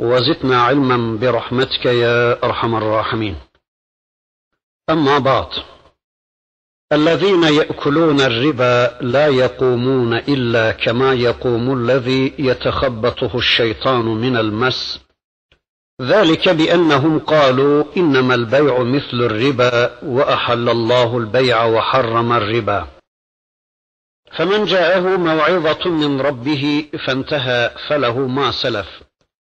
وزدنا علما برحمتك يا أرحم الراحمين. أما بعد الذين يأكلون الربا لا يقومون إلا كما يقوم الذي يتخبطه الشيطان من المس. ذلك بأنهم قالوا إنما البيع مثل الربا وأحل الله البيع وحرم الربا. فمن جاءه موعظة من ربه فانتهى فله ما سلف.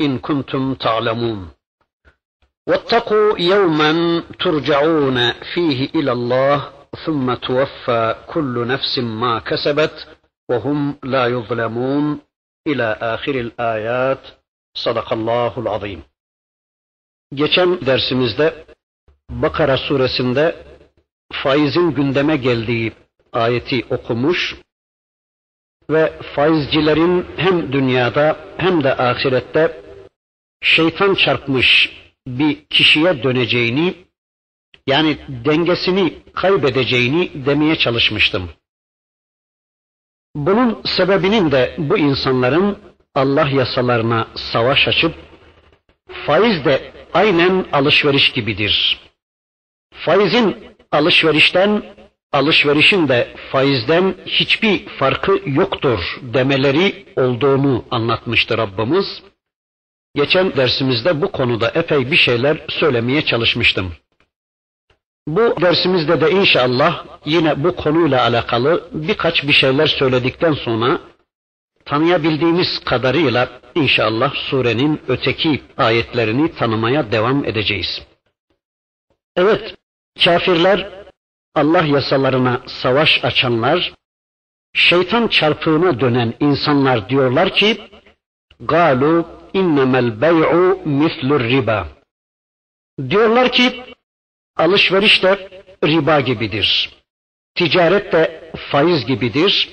إن كنتم تعلمون واتقوا يوما ترجعون فيه إلى الله ثم توفى كل نفس ما كسبت وهم لا يظلمون إلى آخر الآيات صدق الله العظيم Geçen dersimizde Bakara suresinde faizin gündeme geldiği ayeti okumuş ve faizcilerin hem dünyada hem de ahirette şeytan çarpmış bir kişiye döneceğini yani dengesini kaybedeceğini demeye çalışmıştım. Bunun sebebinin de bu insanların Allah yasalarına savaş açıp faiz de aynen alışveriş gibidir. Faizin alışverişten, alışverişin de faizden hiçbir farkı yoktur demeleri olduğunu anlatmıştı Rabbimiz. Geçen dersimizde bu konuda epey bir şeyler söylemeye çalışmıştım. Bu dersimizde de inşallah yine bu konuyla alakalı birkaç bir şeyler söyledikten sonra tanıyabildiğimiz kadarıyla inşallah surenin öteki ayetlerini tanımaya devam edeceğiz. Evet, kafirler, Allah yasalarına savaş açanlar, şeytan çarpığına dönen insanlar diyorlar ki, galu innemel bey'u mislur riba. Diyorlar ki, alışveriş de riba gibidir. Ticaret de faiz gibidir.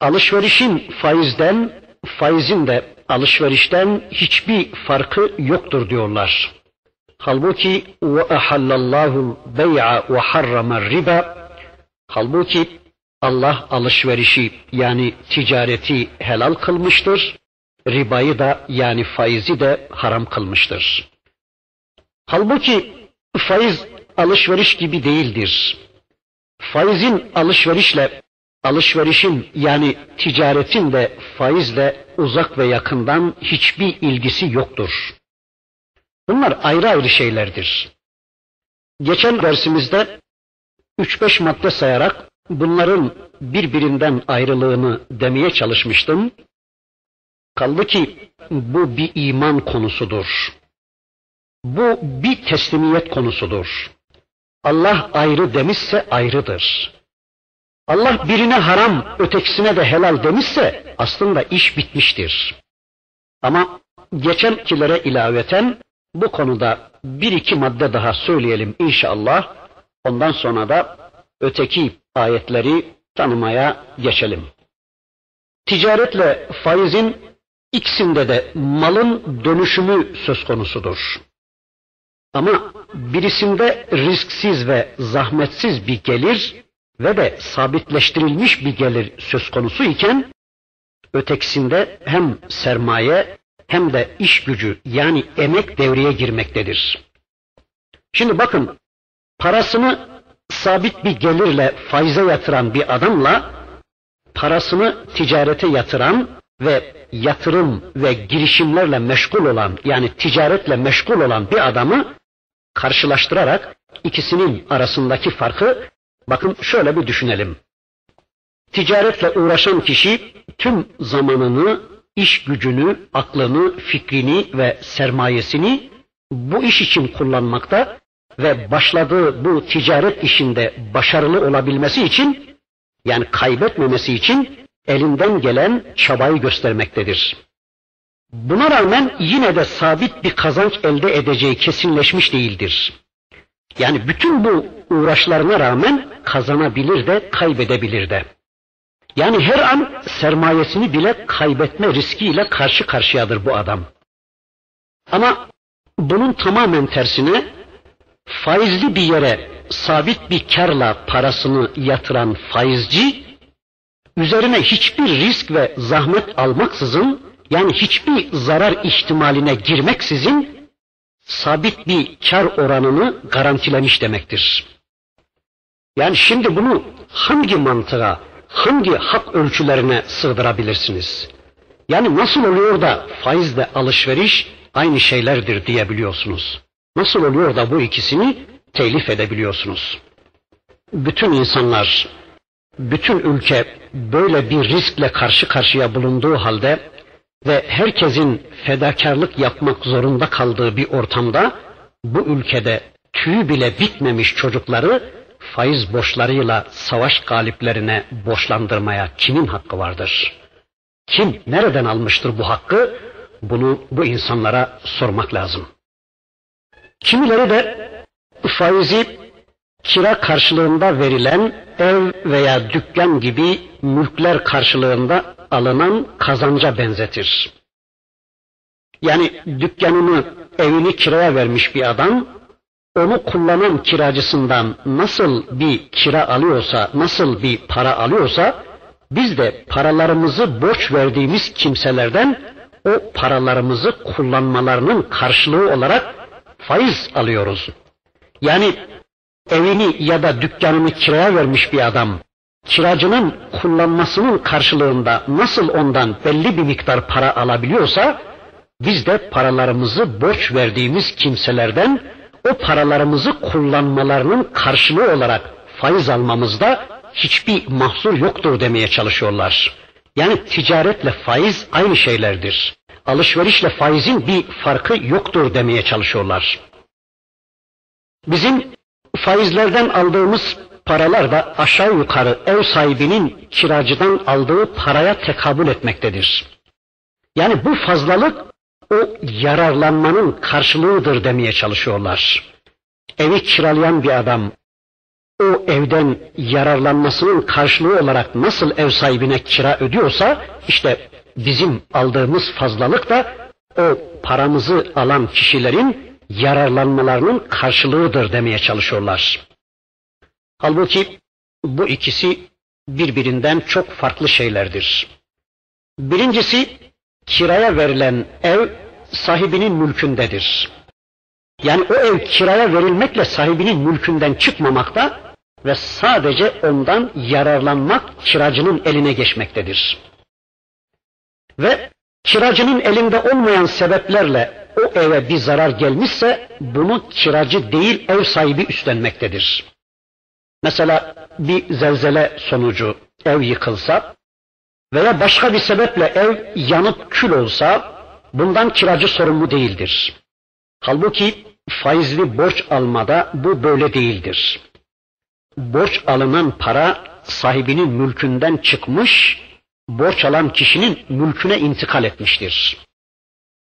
Alışverişin faizden, faizin de alışverişten hiçbir farkı yoktur diyorlar. Halbuki ve ahallallahu bey'a ve harrama riba. Halbuki Allah alışverişi yani ticareti helal kılmıştır. Ribayı da yani faizi de haram kılmıştır. Halbuki faiz alışveriş gibi değildir. Faizin alışverişle alışverişin yani ticaretin de faizle uzak ve yakından hiçbir ilgisi yoktur. Bunlar ayrı ayrı şeylerdir. Geçen dersimizde 3-5 madde sayarak bunların birbirinden ayrılığını demeye çalışmıştım. Kaldı ki bu bir iman konusudur. Bu bir teslimiyet konusudur. Allah ayrı demişse ayrıdır. Allah birine haram, ötekisine de helal demişse aslında iş bitmiştir. Ama geçenkilere ilaveten bu konuda bir iki madde daha söyleyelim inşallah. Ondan sonra da öteki ayetleri tanımaya geçelim. Ticaretle faizin ikisinde de malın dönüşümü söz konusudur. Ama birisinde risksiz ve zahmetsiz bir gelir ve de sabitleştirilmiş bir gelir söz konusu iken ötekisinde hem sermaye hem de iş gücü yani emek devreye girmektedir. Şimdi bakın parasını sabit bir gelirle faize yatıran bir adamla parasını ticarete yatıran ve yatırım ve girişimlerle meşgul olan yani ticaretle meşgul olan bir adamı karşılaştırarak ikisinin arasındaki farkı bakın şöyle bir düşünelim. Ticaretle uğraşan kişi tüm zamanını, iş gücünü, aklını, fikrini ve sermayesini bu iş için kullanmakta ve başladığı bu ticaret işinde başarılı olabilmesi için yani kaybetmemesi için elinden gelen çabayı göstermektedir. Buna rağmen yine de sabit bir kazanç elde edeceği kesinleşmiş değildir. Yani bütün bu uğraşlarına rağmen kazanabilir de kaybedebilir de. Yani her an sermayesini bile kaybetme riskiyle karşı karşıyadır bu adam. Ama bunun tamamen tersine faizli bir yere sabit bir karla parasını yatıran faizci üzerine hiçbir risk ve zahmet almaksızın yani hiçbir zarar ihtimaline girmeksizin sabit bir kar oranını garantilemiş demektir. Yani şimdi bunu hangi mantığa, hangi hak ölçülerine sığdırabilirsiniz? Yani nasıl oluyor da faizle alışveriş aynı şeylerdir diyebiliyorsunuz? Nasıl oluyor da bu ikisini telif edebiliyorsunuz? Bütün insanlar, bütün ülke böyle bir riskle karşı karşıya bulunduğu halde ve herkesin fedakarlık yapmak zorunda kaldığı bir ortamda bu ülkede tüyü bile bitmemiş çocukları faiz borçlarıyla savaş galiplerine borçlandırmaya kimin hakkı vardır? Kim nereden almıştır bu hakkı? Bunu bu insanlara sormak lazım. Kimileri de faizi kira karşılığında verilen ev veya dükkan gibi mülkler karşılığında alınan kazanca benzetir. Yani dükkanını, evini kiraya vermiş bir adam, onu kullanan kiracısından nasıl bir kira alıyorsa, nasıl bir para alıyorsa, biz de paralarımızı borç verdiğimiz kimselerden o paralarımızı kullanmalarının karşılığı olarak faiz alıyoruz. Yani evini ya da dükkanını kiraya vermiş bir adam, kiracının kullanmasının karşılığında nasıl ondan belli bir miktar para alabiliyorsa, biz de paralarımızı borç verdiğimiz kimselerden o paralarımızı kullanmalarının karşılığı olarak faiz almamızda hiçbir mahsur yoktur demeye çalışıyorlar. Yani ticaretle faiz aynı şeylerdir. Alışverişle faizin bir farkı yoktur demeye çalışıyorlar. Bizim faizlerden aldığımız paralar da aşağı yukarı ev sahibinin kiracıdan aldığı paraya tekabül etmektedir. Yani bu fazlalık o yararlanmanın karşılığıdır demeye çalışıyorlar. Evi kiralayan bir adam o evden yararlanmasının karşılığı olarak nasıl ev sahibine kira ödüyorsa işte bizim aldığımız fazlalık da o paramızı alan kişilerin yararlanmalarının karşılığıdır demeye çalışıyorlar. Halbuki bu ikisi birbirinden çok farklı şeylerdir. Birincisi kiraya verilen ev sahibinin mülkündedir. Yani o ev kiraya verilmekle sahibinin mülkünden çıkmamakta ve sadece ondan yararlanmak kiracının eline geçmektedir. Ve kiracının elinde olmayan sebeplerle o eve bir zarar gelmişse bunu kiracı değil ev sahibi üstlenmektedir. Mesela bir zelzele sonucu ev yıkılsa veya başka bir sebeple ev yanıp kül olsa bundan kiracı sorumlu değildir. Halbuki faizli borç almada bu böyle değildir. Borç alınan para sahibinin mülkünden çıkmış, borç alan kişinin mülküne intikal etmiştir.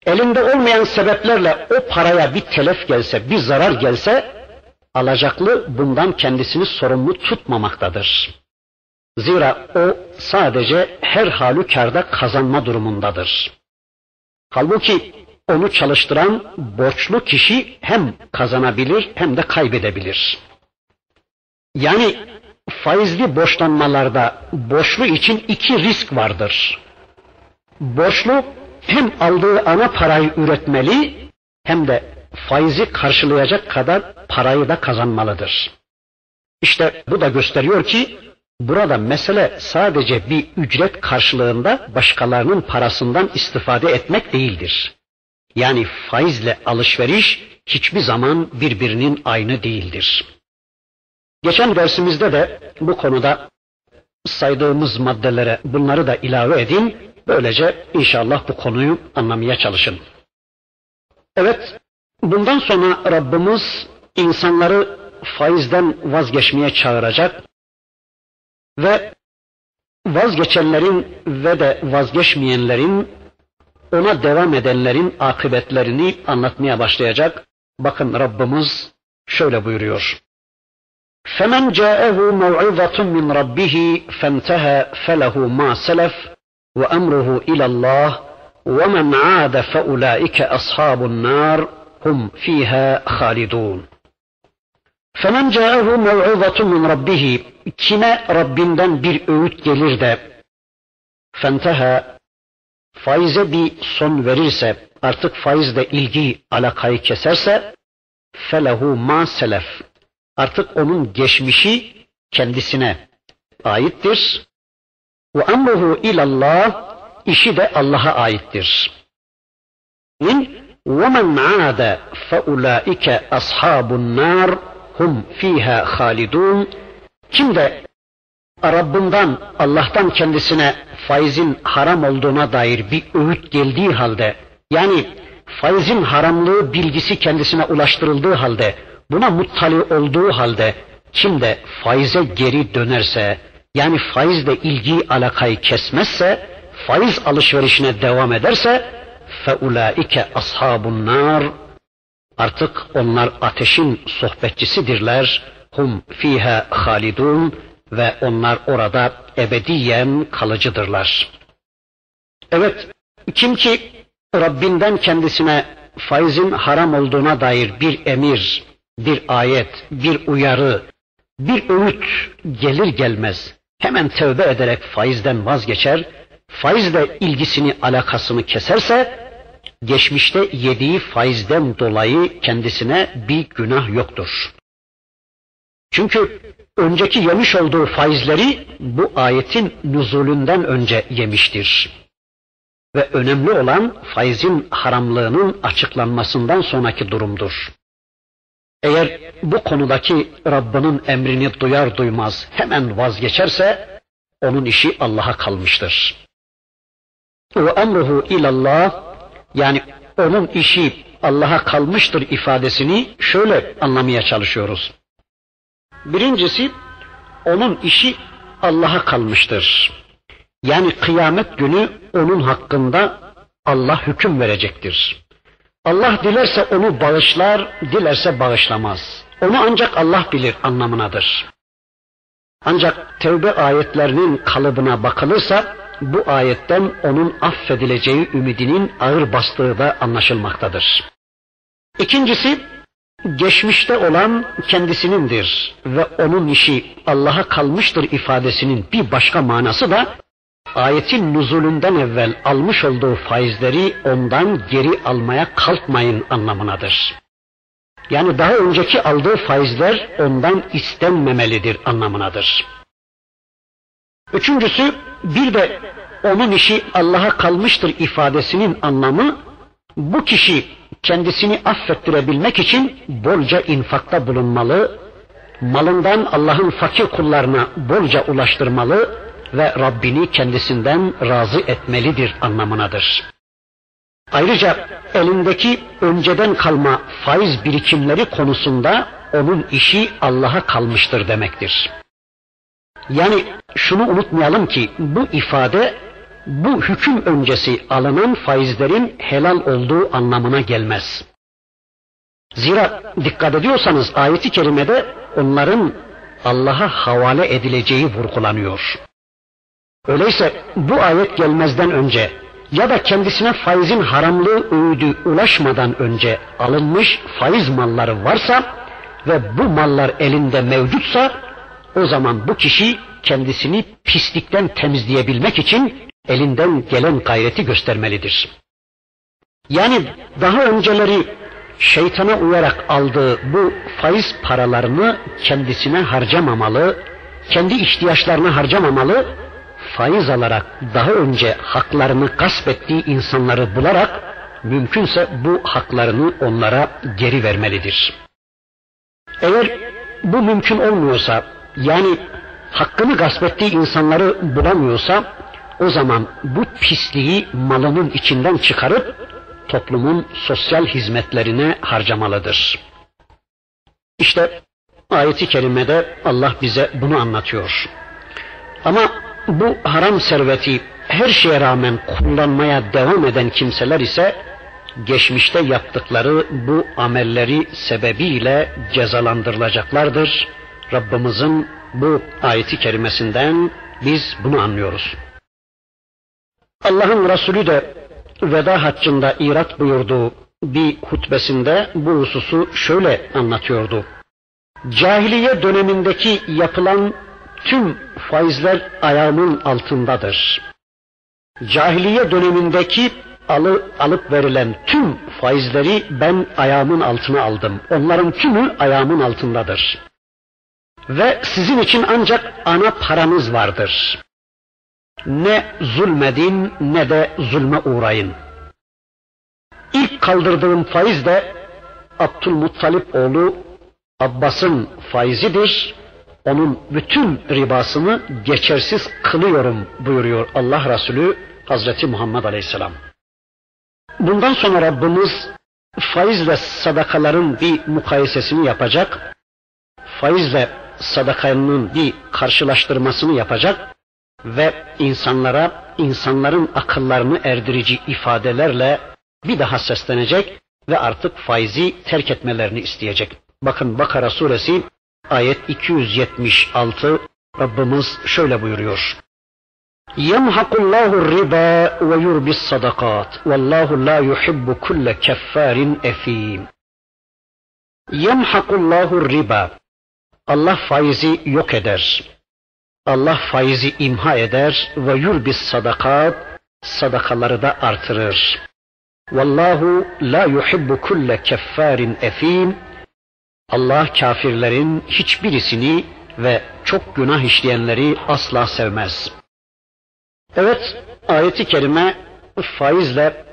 Elinde olmayan sebeplerle o paraya bir telef gelse, bir zarar gelse alacaklı bundan kendisini sorumlu tutmamaktadır. Zira o sadece her halükarda kazanma durumundadır. Halbuki onu çalıştıran borçlu kişi hem kazanabilir hem de kaybedebilir. Yani faizli borçlanmalarda borçlu için iki risk vardır. Borçlu hem aldığı ana parayı üretmeli hem de faizi karşılayacak kadar parayı da kazanmalıdır. İşte bu da gösteriyor ki burada mesele sadece bir ücret karşılığında başkalarının parasından istifade etmek değildir. Yani faizle alışveriş hiçbir zaman birbirinin aynı değildir. Geçen dersimizde de bu konuda saydığımız maddelere bunları da ilave edin. Böylece inşallah bu konuyu anlamaya çalışın. Evet, bundan sonra Rabbimiz insanları faizden vazgeçmeye çağıracak ve vazgeçenlerin ve de vazgeçmeyenlerin ona devam edenlerin akıbetlerini anlatmaya başlayacak. Bakın Rabbimiz şöyle buyuruyor. فَمَنْ جَاءَهُ مَوْعِظَةٌ مِّنْ رَبِّهِ فَانْتَهَى فَلَهُ مَا سَلَفَ وَأَمْرُهُ إِلَى اللَّهِ وَمَنْ عَادَ فَأُولَٰئِكَ أَصْحَابُ النَّارِ هُمْ فِيهَا خَالِدُونَ فَمَنْ جَاءَهُ مَوْعِظَةٌ مِّنْ رَبِّهِ Kime Rabbinden bir öğüt gelir de فَانْتَهَى faize bir son verirse, artık faizle ilgi alakayı keserse, felehu ma selef. Artık onun geçmişi kendisine aittir. Ve emruhu ilallah, işi de Allah'a aittir. İn وَمَنْ عَادَ فَاُولَٰئِكَ أَصْحَابُ النَّارِ hum fiha halidun. Kim de Rabbinden, Allah'tan kendisine faizin haram olduğuna dair bir öğüt geldiği halde, yani faizin haramlığı bilgisi kendisine ulaştırıldığı halde, buna muttali olduğu halde, kim de faize geri dönerse, yani faizle ilgi alakayı kesmezse, faiz alışverişine devam ederse, فَاُولَٰئِكَ أَصْحَابُ النَّارِ Artık onlar ateşin sohbetçisidirler. Hum fiha halidun ve onlar orada ebediyen kalıcıdırlar. Evet, kim ki Rabbinden kendisine faizin haram olduğuna dair bir emir, bir ayet, bir uyarı, bir öğüt gelir gelmez hemen tövbe ederek faizden vazgeçer, faizle ilgisini, alakasını keserse, geçmişte yediği faizden dolayı kendisine bir günah yoktur. Çünkü önceki yemiş olduğu faizleri bu ayetin nüzulünden önce yemiştir. Ve önemli olan faizin haramlığının açıklanmasından sonraki durumdur. Eğer bu konudaki Rabbinin emrini duyar duymaz hemen vazgeçerse onun işi Allah'a kalmıştır. Ve emruhu ilallah yani onun işi Allah'a kalmıştır ifadesini şöyle anlamaya çalışıyoruz. Birincisi onun işi Allah'a kalmıştır. Yani kıyamet günü onun hakkında Allah hüküm verecektir. Allah dilerse onu bağışlar, dilerse bağışlamaz. Onu ancak Allah bilir anlamınadır. Ancak tevbe ayetlerinin kalıbına bakılırsa bu ayetten onun affedileceği ümidinin ağır bastığı da anlaşılmaktadır. İkincisi geçmişte olan kendisinindir ve onun işi Allah'a kalmıştır ifadesinin bir başka manası da ayetin nuzulünden evvel almış olduğu faizleri ondan geri almaya kalkmayın anlamınadır. Yani daha önceki aldığı faizler ondan istenmemelidir anlamınadır. Üçüncüsü bir de onun işi Allah'a kalmıştır ifadesinin anlamı bu kişi kendisini affettirebilmek için bolca infakta bulunmalı, malından Allah'ın fakir kullarına bolca ulaştırmalı ve Rabbini kendisinden razı etmelidir anlamınadır. Ayrıca elindeki önceden kalma faiz birikimleri konusunda onun işi Allah'a kalmıştır demektir. Yani şunu unutmayalım ki bu ifade bu hüküm öncesi alınan faizlerin helal olduğu anlamına gelmez. Zira dikkat ediyorsanız ayeti kerimede onların Allah'a havale edileceği vurgulanıyor. Öyleyse bu ayet gelmezden önce ya da kendisine faizin haramlığı öğüdü ulaşmadan önce alınmış faiz malları varsa ve bu mallar elinde mevcutsa o zaman bu kişi kendisini pislikten temizleyebilmek için elinden gelen gayreti göstermelidir. Yani daha önceleri şeytana uyarak aldığı bu faiz paralarını kendisine harcamamalı, kendi ihtiyaçlarına harcamamalı, faiz alarak daha önce haklarını gasp ettiği insanları bularak mümkünse bu haklarını onlara geri vermelidir. Eğer bu mümkün olmuyorsa yani hakkını gasp ettiği insanları bulamıyorsa o zaman bu pisliği malının içinden çıkarıp toplumun sosyal hizmetlerine harcamalıdır. İşte ayeti kerimede Allah bize bunu anlatıyor. Ama bu haram serveti her şeye rağmen kullanmaya devam eden kimseler ise geçmişte yaptıkları bu amelleri sebebiyle cezalandırılacaklardır. Rabbimizin bu ayeti kerimesinden biz bunu anlıyoruz. Allah'ın Resulü de veda haccında irat buyurduğu bir hutbesinde bu hususu şöyle anlatıyordu. Cahiliye dönemindeki yapılan tüm faizler ayağımın altındadır. Cahiliye dönemindeki alı, alıp verilen tüm faizleri ben ayağımın altına aldım. Onların tümü ayağımın altındadır. Ve sizin için ancak ana paranız vardır. Ne zulmedin ne de zulme uğrayın. İlk kaldırdığım faiz de Abdülmuttalip oğlu Abbas'ın faizidir. Onun bütün ribasını geçersiz kılıyorum buyuruyor Allah Resulü Hazreti Muhammed Aleyhisselam. Bundan sonra Rabbimiz faizle sadakaların bir mukayesesini yapacak. Faizle sadakanın bir karşılaştırmasını yapacak ve insanlara insanların akıllarını erdirici ifadelerle bir daha seslenecek ve artık faizi terk etmelerini isteyecek. Bakın Bakara suresi ayet 276 Rabbimiz şöyle buyuruyor. يمحق الله الربا ويربي الصدقات والله لا يحب كل كفار أثيم يمحق الله الربا Allah faizi yok eder. Allah faizi imha eder ve yurbis sadakat sadakaları da artırır. Vallahu la yuhibbu kulle keffarin efim. Allah kafirlerin hiçbirisini ve çok günah işleyenleri asla sevmez. Evet, ayeti kerime faizle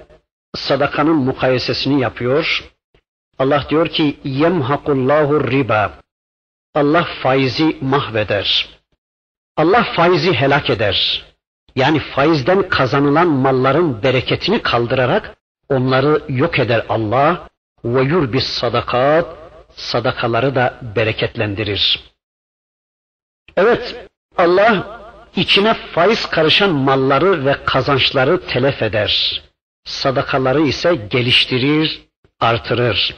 sadakanın mukayesesini yapıyor. Allah diyor ki yemhakullahu riba. Allah faizi mahveder. Allah faizi helak eder. Yani faizden kazanılan malların bereketini kaldırarak onları yok eder Allah ve yurbis sadakat sadakaları da bereketlendirir. Evet Allah içine faiz karışan malları ve kazançları telef eder. Sadakaları ise geliştirir, artırır.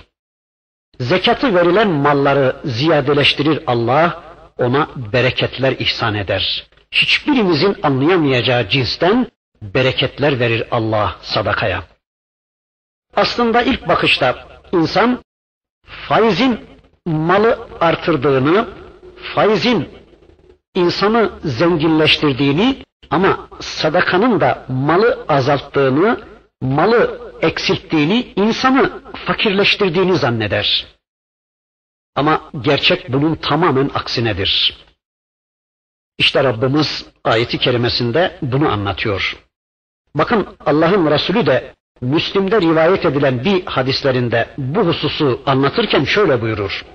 Zekatı verilen malları ziyadeleştirir Allah, ona bereketler ihsan eder. Hiçbirimizin anlayamayacağı cinsten bereketler verir Allah sadakaya. Aslında ilk bakışta insan faizin malı artırdığını, faizin insanı zenginleştirdiğini ama sadakanın da malı azalttığını, malı eksilttiğini, insanı fakirleştirdiğini zanneder. Ama gerçek bunun tamamen aksinedir. İşte Rabbimiz ayeti kerimesinde bunu anlatıyor. Bakın Allah'ın Resulü de Müslim'de rivayet edilen bir hadislerinde bu hususu anlatırken şöyle buyurur.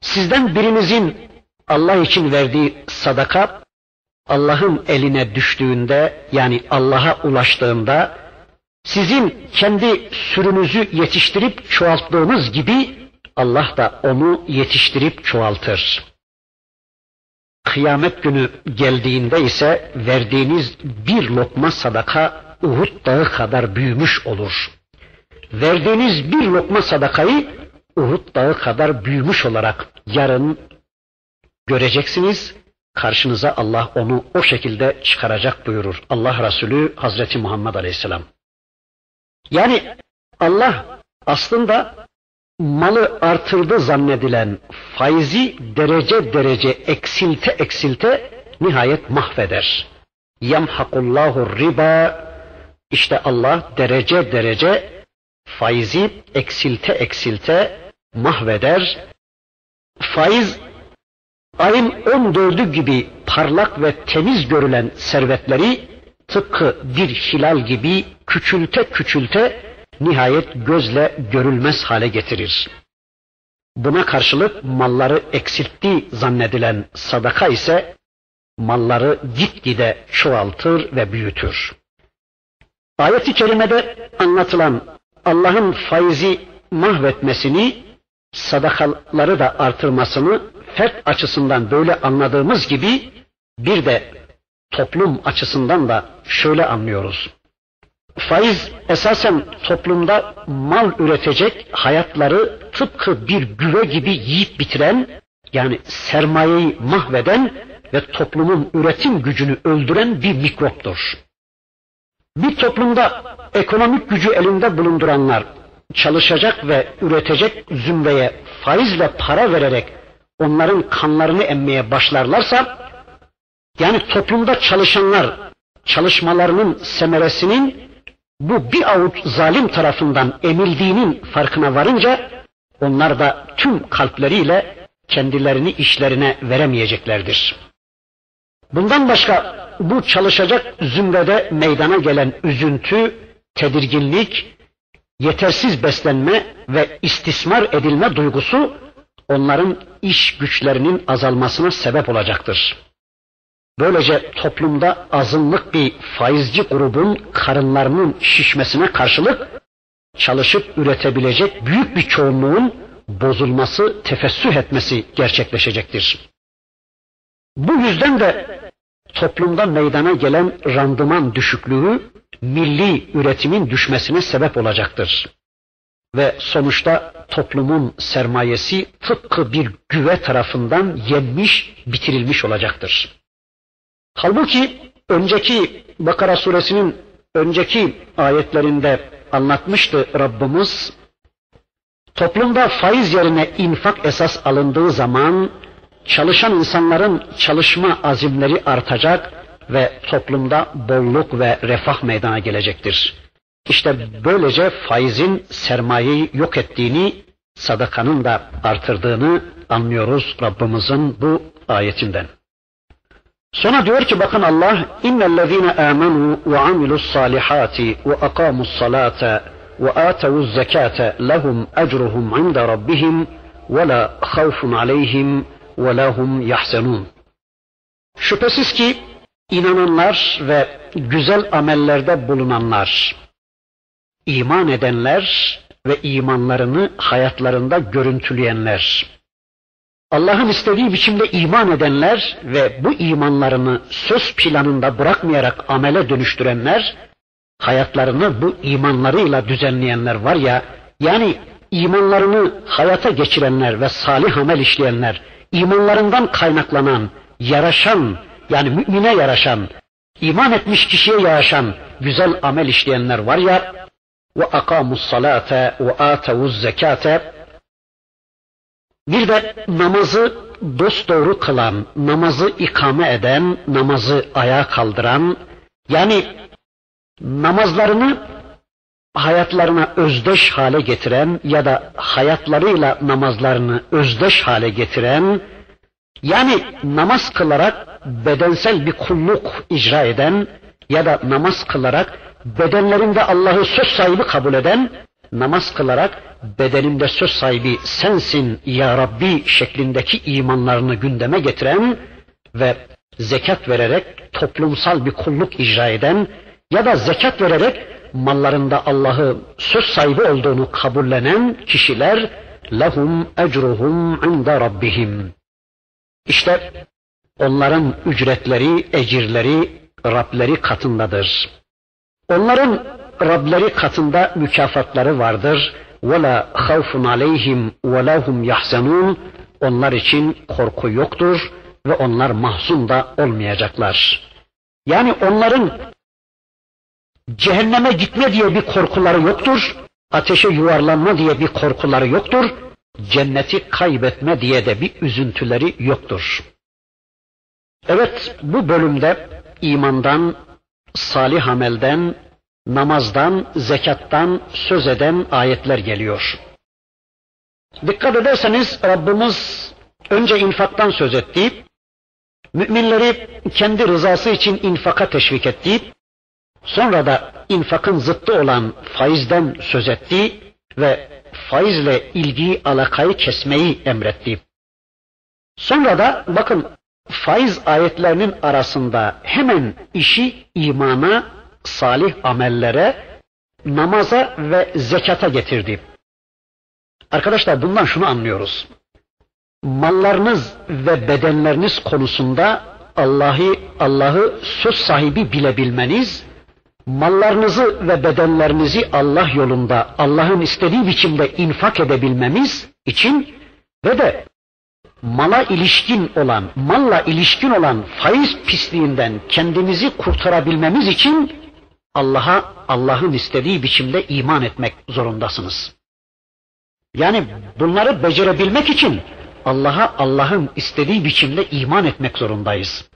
Sizden birinizin Allah için verdiği sadaka Allah'ın eline düştüğünde yani Allah'a ulaştığında sizin kendi sürünüzü yetiştirip çoğalttığınız gibi Allah da onu yetiştirip çoğaltır. Kıyamet günü geldiğinde ise verdiğiniz bir lokma sadaka Uhud dağı kadar büyümüş olur. Verdiğiniz bir lokma sadakayı Uhud dağı kadar büyümüş olarak yarın göreceksiniz karşınıza Allah onu o şekilde çıkaracak buyurur. Allah Resulü Hazreti Muhammed Aleyhisselam. Yani Allah aslında malı artırdı zannedilen faizi derece derece eksilte eksilte nihayet mahveder. Yemhakullahu riba işte Allah derece derece faizi eksilte eksilte mahveder. Faiz ayın 14'ü gibi parlak ve temiz görülen servetleri tıpkı bir hilal gibi küçülte küçülte nihayet gözle görülmez hale getirir. Buna karşılık malları eksiltti zannedilen sadaka ise malları gitgide çoğaltır ve büyütür. Ayet-i kerimede anlatılan Allah'ın faizi mahvetmesini, sadakaları da artırmasını fert açısından böyle anladığımız gibi bir de toplum açısından da şöyle anlıyoruz. Faiz esasen toplumda mal üretecek hayatları tıpkı bir güve gibi yiyip bitiren yani sermayeyi mahveden ve toplumun üretim gücünü öldüren bir mikroptur. Bir toplumda ekonomik gücü elinde bulunduranlar çalışacak ve üretecek zümreye faizle para vererek onların kanlarını emmeye başlarlarsa yani toplumda çalışanlar çalışmalarının semeresinin bu bir avuç zalim tarafından emildiğinin farkına varınca onlar da tüm kalpleriyle kendilerini işlerine veremeyeceklerdir. Bundan başka bu çalışacak zümrede meydana gelen üzüntü, tedirginlik, yetersiz beslenme ve istismar edilme duygusu onların iş güçlerinin azalmasına sebep olacaktır. Böylece toplumda azınlık bir faizci grubun karınlarının şişmesine karşılık çalışıp üretebilecek büyük bir çoğunluğun bozulması, tefessüh etmesi gerçekleşecektir. Bu yüzden de toplumda meydana gelen randıman düşüklüğü milli üretimin düşmesine sebep olacaktır. Ve sonuçta toplumun sermayesi tıpkı bir güve tarafından yenmiş, bitirilmiş olacaktır. Halbuki önceki Bakara suresinin önceki ayetlerinde anlatmıştı Rabbimiz toplumda faiz yerine infak esas alındığı zaman çalışan insanların çalışma azimleri artacak ve toplumda bolluk ve refah meydana gelecektir. İşte böylece faizin sermayeyi yok ettiğini, sadakanın da artırdığını anlıyoruz Rabbimizin bu ayetinden. Sonra diyor ki bakın Allah innellezine amenu ve amilus salihati ve akamus salata ve atavuz zekate lehum ecruhum inde rabbihim ve la havfun ve lahum yahzenun. Şüphesiz ki inananlar ve güzel amellerde bulunanlar, iman edenler ve imanlarını hayatlarında görüntüleyenler, Allah'ın istediği biçimde iman edenler ve bu imanlarını söz planında bırakmayarak amele dönüştürenler, hayatlarını bu imanlarıyla düzenleyenler var ya, yani imanlarını hayata geçirenler ve salih amel işleyenler, imanlarından kaynaklanan, yaraşan, yani mümine yaraşan, iman etmiş kişiye yaraşan güzel amel işleyenler var ya, ve akamus salate ve atavuz zekate, bir de namazı dosdoğru kılan, namazı ikame eden, namazı ayağa kaldıran, yani namazlarını hayatlarına özdeş hale getiren ya da hayatlarıyla namazlarını özdeş hale getiren, yani namaz kılarak bedensel bir kulluk icra eden ya da namaz kılarak bedenlerinde Allah'ı söz sahibi kabul eden, namaz kılarak bedenimde söz sahibi sensin ya Rabbi şeklindeki imanlarını gündeme getiren ve zekat vererek toplumsal bir kulluk icra eden ya da zekat vererek mallarında Allah'ı söz sahibi olduğunu kabullenen kişiler lehum ecruhum inde rabbihim. İşte onların ücretleri, ecirleri Rableri katındadır. Onların Rableri katında mükafatları vardır وَلَا خَوْفٌ عَلَيْهِمْ وَلَا هُمْ يَحْزَنُونَ Onlar için korku yoktur ve onlar mahzun da olmayacaklar. Yani onların cehenneme gitme diye bir korkuları yoktur, ateşe yuvarlanma diye bir korkuları yoktur, cenneti kaybetme diye de bir üzüntüleri yoktur. Evet bu bölümde imandan, salih amelden, namazdan, zekattan söz eden ayetler geliyor. Dikkat ederseniz Rabbimiz önce infaktan söz etti, müminleri kendi rızası için infaka teşvik etti, sonra da infakın zıttı olan faizden söz etti ve faizle ilgiyi alakayı kesmeyi emretti. Sonra da bakın faiz ayetlerinin arasında hemen işi imana, salih amellere, namaza ve zekata getirdi. Arkadaşlar bundan şunu anlıyoruz. Mallarınız ve bedenleriniz konusunda Allah'ı Allah'ı söz sahibi bilebilmeniz, mallarınızı ve bedenlerinizi Allah yolunda Allah'ın istediği biçimde infak edebilmemiz için ve de mala ilişkin olan, malla ilişkin olan faiz pisliğinden kendimizi kurtarabilmemiz için Allah'a Allah'ın istediği biçimde iman etmek zorundasınız. Yani bunları becerebilmek için Allah'a Allah'ın istediği biçimde iman etmek zorundayız.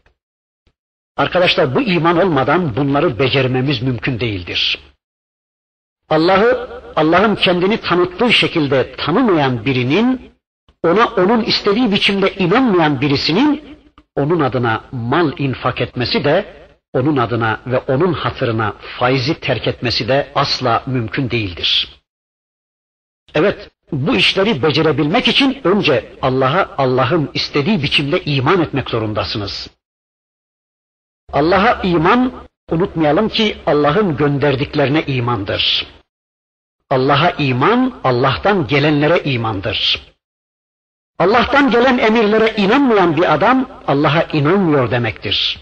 Arkadaşlar bu iman olmadan bunları becermemiz mümkün değildir. Allah'ı Allah'ın kendini tanıttığı şekilde tanımayan birinin ona onun istediği biçimde inanmayan birisinin onun adına mal infak etmesi de onun adına ve onun hatırına faizi terk etmesi de asla mümkün değildir. Evet, bu işleri becerebilmek için önce Allah'a Allah'ın istediği biçimde iman etmek zorundasınız. Allah'a iman, unutmayalım ki Allah'ın gönderdiklerine imandır. Allah'a iman, Allah'tan gelenlere imandır. Allah'tan gelen emirlere inanmayan bir adam, Allah'a inanmıyor demektir.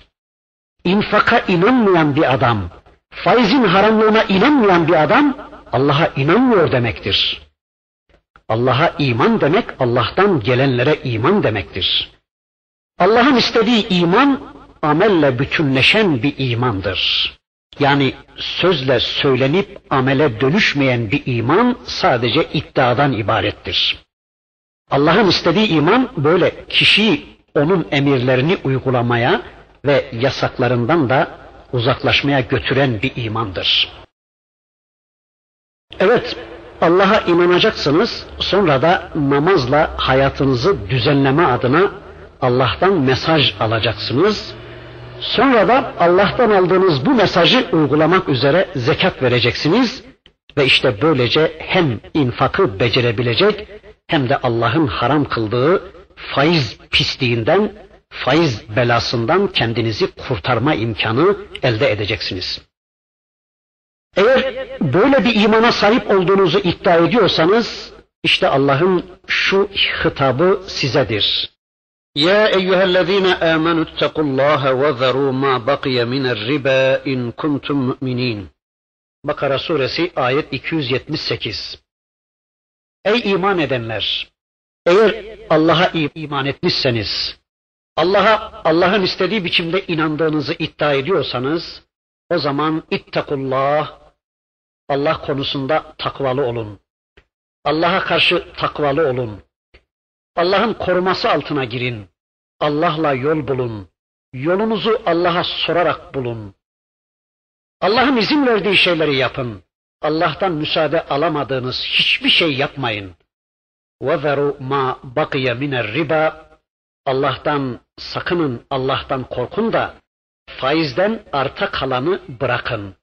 İnfaka inanmayan bir adam, faizin haramlığına inanmayan bir adam, Allah'a inanmıyor demektir. Allah'a iman demek, Allah'tan gelenlere iman demektir. Allah'ın istediği iman, amelle bütünleşen bir imandır. Yani sözle söylenip amele dönüşmeyen bir iman sadece iddiadan ibarettir. Allah'ın istediği iman böyle kişiyi onun emirlerini uygulamaya ve yasaklarından da uzaklaşmaya götüren bir imandır. Evet, Allah'a inanacaksınız, sonra da namazla hayatınızı düzenleme adına Allah'tan mesaj alacaksınız. Sonra da Allah'tan aldığınız bu mesajı uygulamak üzere zekat vereceksiniz ve işte böylece hem infakı becerebilecek hem de Allah'ın haram kıldığı faiz pisliğinden, faiz belasından kendinizi kurtarma imkanı elde edeceksiniz. Eğer böyle bir imana sahip olduğunuzu iddia ediyorsanız, işte Allah'ın şu hitabı sizedir. يا أيها الذين آمنوا اتقوا الله وذروا ما بقي من الربا إن كنتم مؤمنين Bakara suresi ayet 278 Ey iman edenler! Eğer Allah'a iman etmişseniz, Allah'a Allah'ın istediği biçimde inandığınızı iddia ediyorsanız, o zaman ittakullah, Allah konusunda takvalı olun. Allah'a karşı takvalı olun. Allah'ın koruması altına girin. Allah'la yol bulun. Yolunuzu Allah'a sorarak bulun. Allah'ın izin verdiği şeyleri yapın. Allah'tan müsaade alamadığınız hiçbir şey yapmayın. وَذَرُوا مَا بَقِيَ مِنَ الرِّبَا Allah'tan sakının, Allah'tan korkun da faizden arta kalanı bırakın.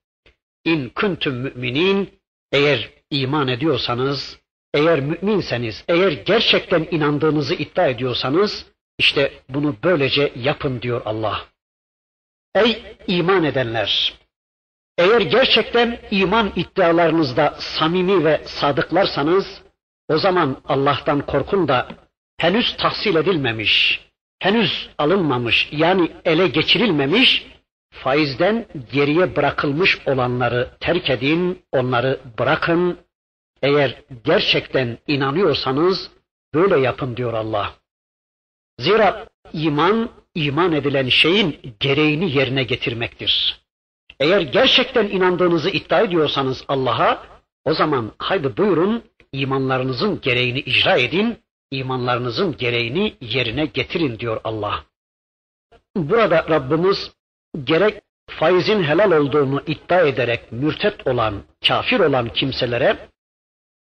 İn kuntum müminin eğer iman ediyorsanız, eğer müminseniz, eğer gerçekten inandığınızı iddia ediyorsanız işte bunu böylece yapın diyor Allah. Ey iman edenler! Eğer gerçekten iman iddialarınızda samimi ve sadıklarsanız, o zaman Allah'tan korkun da henüz tahsil edilmemiş, henüz alınmamış yani ele geçirilmemiş, faizden geriye bırakılmış olanları terk edin, onları bırakın. Eğer gerçekten inanıyorsanız böyle yapın diyor Allah. Zira iman, iman edilen şeyin gereğini yerine getirmektir. Eğer gerçekten inandığınızı iddia ediyorsanız Allah'a, o zaman haydi buyurun imanlarınızın gereğini icra edin, imanlarınızın gereğini yerine getirin diyor Allah. Burada Rabbimiz gerek faizin helal olduğunu iddia ederek mürtet olan, kafir olan kimselere,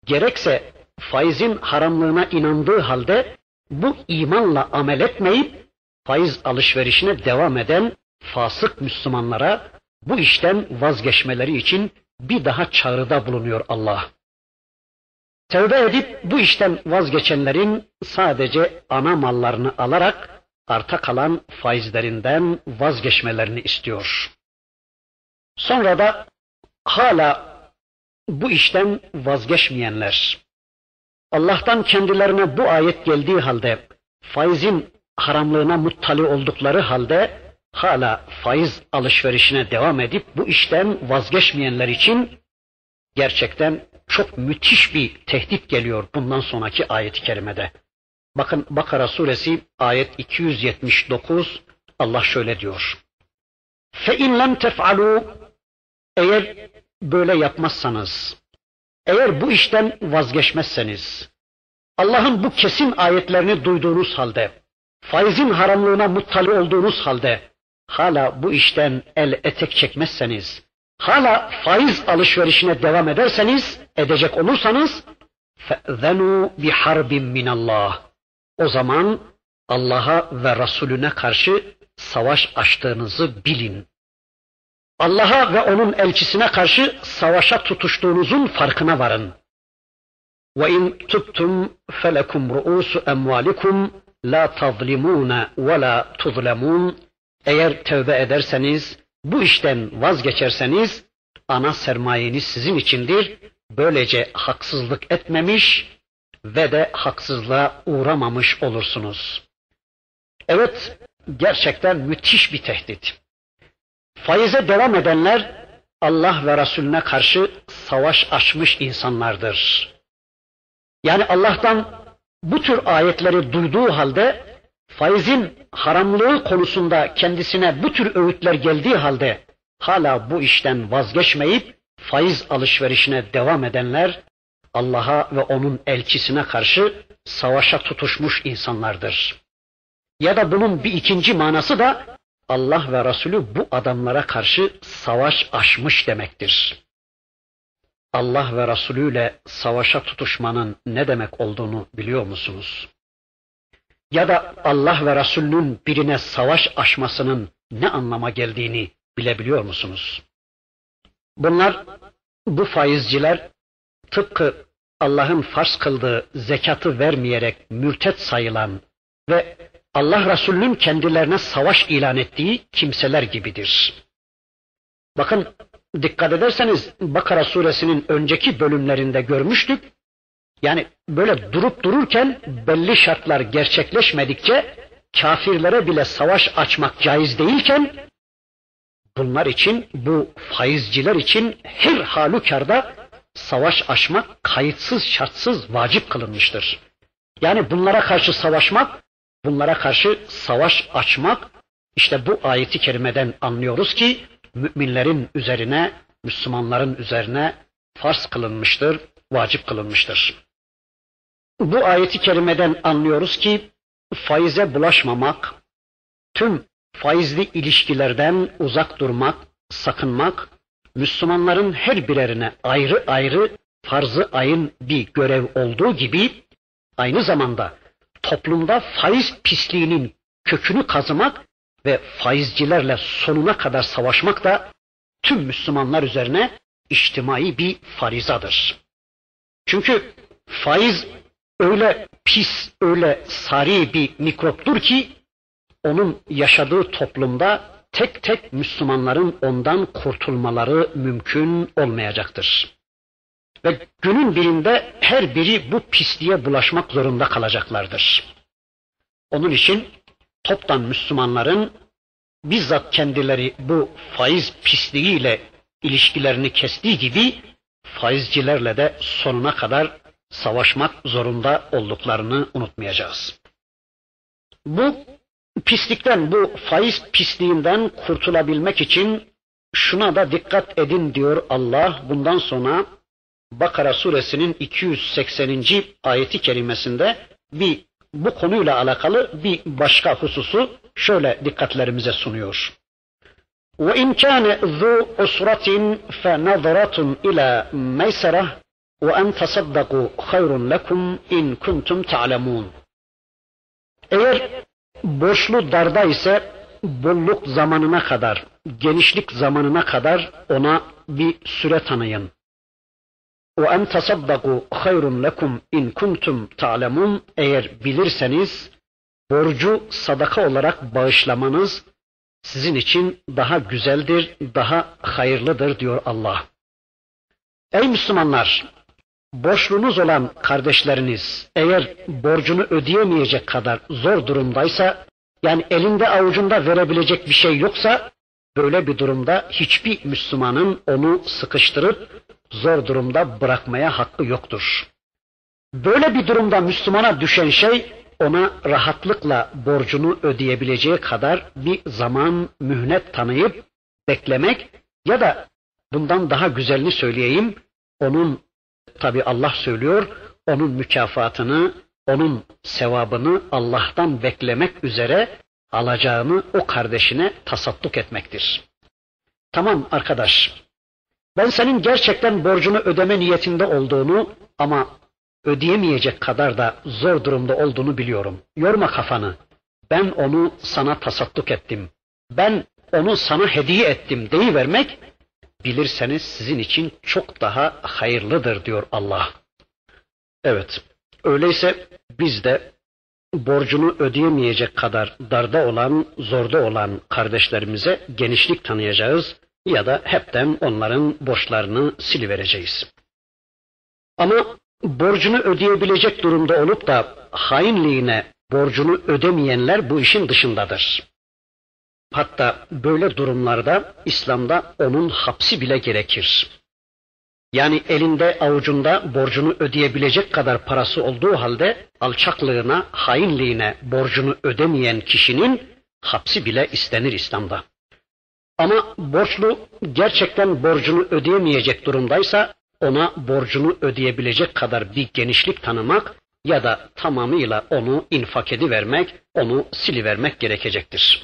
gerekse faizin haramlığına inandığı halde bu imanla amel etmeyip faiz alışverişine devam eden fasık Müslümanlara bu işten vazgeçmeleri için bir daha çağrıda bulunuyor Allah. Tevbe edip bu işten vazgeçenlerin sadece ana mallarını alarak arta kalan faizlerinden vazgeçmelerini istiyor. Sonra da hala bu işten vazgeçmeyenler, Allah'tan kendilerine bu ayet geldiği halde faizin haramlığına muttali oldukları halde hala faiz alışverişine devam edip bu işten vazgeçmeyenler için gerçekten çok müthiş bir tehdit geliyor bundan sonraki ayet-i kerimede. Bakın Bakara suresi ayet 279 Allah şöyle diyor. İn lem tef'alu eğer böyle yapmazsanız, eğer bu işten vazgeçmezseniz, Allah'ın bu kesin ayetlerini duyduğunuz halde, faizin haramlığına muttali olduğunuz halde, hala bu işten el etek çekmezseniz, hala faiz alışverişine devam ederseniz, edecek olursanız, فَاَذَنُوا بِحَرْبٍ مِّنَ اللّٰهِ O zaman Allah'a ve Resulüne karşı savaş açtığınızı bilin. Allah'a ve onun elçisine karşı savaşa tutuştuğunuzun farkına varın. وَاِنْ تُبْتُمْ فَلَكُمْ رُؤُوسُ اَمْوَالِكُمْ لَا تَظْلِمُونَ وَلَا تُظْلَمُونَ Eğer tövbe ederseniz, bu işten vazgeçerseniz, ana sermayeniz sizin içindir. Böylece haksızlık etmemiş ve de haksızlığa uğramamış olursunuz. Evet, gerçekten müthiş bir tehdit. Faize devam edenler Allah ve Resulüne karşı savaş açmış insanlardır. Yani Allah'tan bu tür ayetleri duyduğu halde faizin haramlığı konusunda kendisine bu tür öğütler geldiği halde hala bu işten vazgeçmeyip faiz alışverişine devam edenler Allah'a ve onun elçisine karşı savaşa tutuşmuş insanlardır. Ya da bunun bir ikinci manası da Allah ve Resulü bu adamlara karşı savaş açmış demektir. Allah ve Resulü ile savaşa tutuşmanın ne demek olduğunu biliyor musunuz? Ya da Allah ve Resulünün birine savaş açmasının ne anlama geldiğini bilebiliyor musunuz? Bunlar, bu faizciler tıpkı Allah'ın farz kıldığı zekatı vermeyerek mürtet sayılan ve Allah Resulü'nün kendilerine savaş ilan ettiği kimseler gibidir. Bakın dikkat ederseniz Bakara suresinin önceki bölümlerinde görmüştük. Yani böyle durup dururken belli şartlar gerçekleşmedikçe kafirlere bile savaş açmak caiz değilken bunlar için bu faizciler için her halükarda savaş açmak kayıtsız şartsız vacip kılınmıştır. Yani bunlara karşı savaşmak Bunlara karşı savaş açmak işte bu ayeti kerimeden anlıyoruz ki müminlerin üzerine, Müslümanların üzerine farz kılınmıştır, vacip kılınmıştır. Bu ayeti kerimeden anlıyoruz ki faize bulaşmamak, tüm faizli ilişkilerden uzak durmak, sakınmak, Müslümanların her birerine ayrı ayrı farzı ayın bir görev olduğu gibi aynı zamanda toplumda faiz pisliğinin kökünü kazımak ve faizcilerle sonuna kadar savaşmak da tüm Müslümanlar üzerine içtimai bir farizadır. Çünkü faiz öyle pis, öyle sari bir mikroptur ki onun yaşadığı toplumda tek tek Müslümanların ondan kurtulmaları mümkün olmayacaktır. Ve günün birinde her biri bu pisliğe bulaşmak zorunda kalacaklardır. Onun için toptan Müslümanların bizzat kendileri bu faiz pisliğiyle ilişkilerini kestiği gibi faizcilerle de sonuna kadar savaşmak zorunda olduklarını unutmayacağız. Bu pislikten, bu faiz pisliğinden kurtulabilmek için şuna da dikkat edin diyor Allah. Bundan sonra Bakara suresinin 280. ayeti kerimesinde bir bu konuyla alakalı bir başka hususu şöyle dikkatlerimize sunuyor. Ve in zu usratin fe nazratun ila meysara ve en tasaddaku hayrun lekum in kuntum ta'lemun. Eğer borçlu darda ise bolluk zamanına kadar, genişlik zamanına kadar ona bir süre tanıyın. وَاَنْ تَصَدَّقُوا خَيْرٌ لَكُمْ اِنْ كُنْتُمْ تَعْلَمُونَ Eğer bilirseniz borcu sadaka olarak bağışlamanız sizin için daha güzeldir, daha hayırlıdır diyor Allah. Ey Müslümanlar! Borçlunuz olan kardeşleriniz eğer borcunu ödeyemeyecek kadar zor durumdaysa, yani elinde avucunda verebilecek bir şey yoksa, böyle bir durumda hiçbir Müslümanın onu sıkıştırıp zor durumda bırakmaya hakkı yoktur. Böyle bir durumda Müslümana düşen şey ona rahatlıkla borcunu ödeyebileceği kadar bir zaman mühnet tanıyıp beklemek ya da bundan daha güzelini söyleyeyim onun tabi Allah söylüyor onun mükafatını onun sevabını Allah'tan beklemek üzere alacağını o kardeşine tasadduk etmektir. Tamam arkadaş ben senin gerçekten borcunu ödeme niyetinde olduğunu ama ödeyemeyecek kadar da zor durumda olduğunu biliyorum. Yorma kafanı. Ben onu sana tasadduk ettim. Ben onu sana hediye ettim deyivermek bilirseniz sizin için çok daha hayırlıdır diyor Allah. Evet. Öyleyse biz de borcunu ödeyemeyecek kadar darda olan, zorda olan kardeşlerimize genişlik tanıyacağız ya da hepten onların borçlarını silivereceğiz. Ama borcunu ödeyebilecek durumda olup da hainliğine borcunu ödemeyenler bu işin dışındadır. Hatta böyle durumlarda İslam'da onun hapsi bile gerekir. Yani elinde avucunda borcunu ödeyebilecek kadar parası olduğu halde alçaklığına, hainliğine borcunu ödemeyen kişinin hapsi bile istenir İslam'da. Ama borçlu gerçekten borcunu ödeyemeyecek durumdaysa ona borcunu ödeyebilecek kadar bir genişlik tanımak ya da tamamıyla onu infak edivermek, onu silivermek gerekecektir.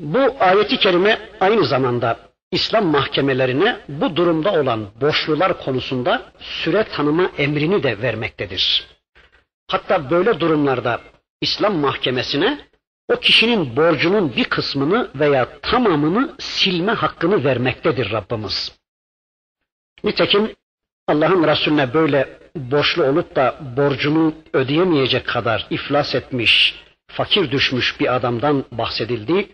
Bu ayeti kerime aynı zamanda İslam mahkemelerine bu durumda olan borçlular konusunda süre tanıma emrini de vermektedir. Hatta böyle durumlarda İslam mahkemesine o kişinin borcunun bir kısmını veya tamamını silme hakkını vermektedir Rabbimiz. Nitekim Allah'ın Resulüne böyle borçlu olup da borcunu ödeyemeyecek kadar iflas etmiş, fakir düşmüş bir adamdan bahsedildi.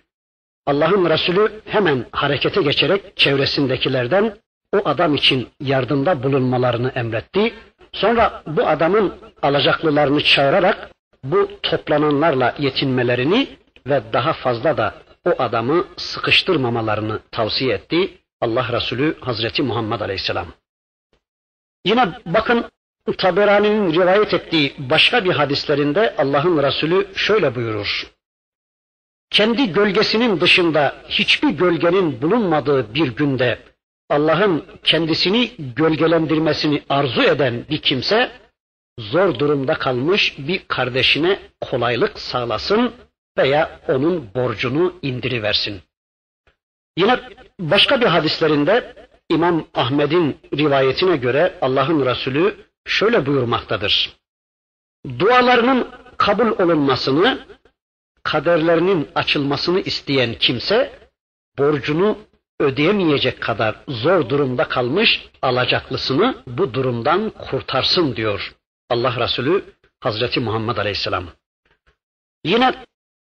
Allah'ın Resulü hemen harekete geçerek çevresindekilerden o adam için yardımda bulunmalarını emretti. Sonra bu adamın alacaklılarını çağırarak bu toplananlarla yetinmelerini ve daha fazla da o adamı sıkıştırmamalarını tavsiye etti Allah Resulü Hazreti Muhammed Aleyhisselam. Yine bakın Taberani'nin rivayet ettiği başka bir hadislerinde Allah'ın Resulü şöyle buyurur. Kendi gölgesinin dışında hiçbir gölgenin bulunmadığı bir günde Allah'ın kendisini gölgelendirmesini arzu eden bir kimse zor durumda kalmış bir kardeşine kolaylık sağlasın veya onun borcunu indiriversin. Yine başka bir hadislerinde İmam Ahmed'in rivayetine göre Allah'ın Resulü şöyle buyurmaktadır. Dualarının kabul olunmasını, kaderlerinin açılmasını isteyen kimse borcunu ödeyemeyecek kadar zor durumda kalmış alacaklısını bu durumdan kurtarsın diyor Allah Resulü Hazreti Muhammed Aleyhisselam. Yine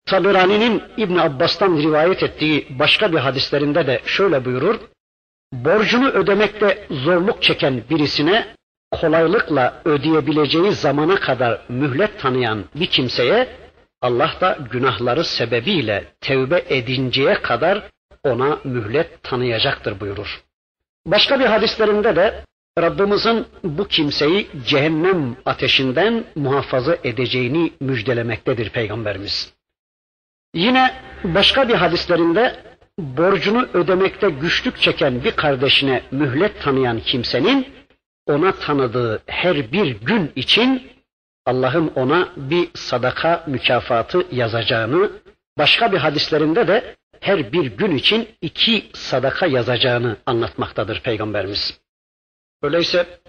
Taberani'nin İbn Abbas'tan rivayet ettiği başka bir hadislerinde de şöyle buyurur. Borcunu ödemekte zorluk çeken birisine kolaylıkla ödeyebileceği zamana kadar mühlet tanıyan bir kimseye Allah da günahları sebebiyle tevbe edinceye kadar ona mühlet tanıyacaktır buyurur. Başka bir hadislerinde de Rabbimizin bu kimseyi cehennem ateşinden muhafaza edeceğini müjdelemektedir Peygamberimiz. Yine başka bir hadislerinde borcunu ödemekte güçlük çeken bir kardeşine mühlet tanıyan kimsenin ona tanıdığı her bir gün için Allah'ın ona bir sadaka mükafatı yazacağını, başka bir hadislerinde de her bir gün için iki sadaka yazacağını anlatmaktadır Peygamberimiz. Öyleyse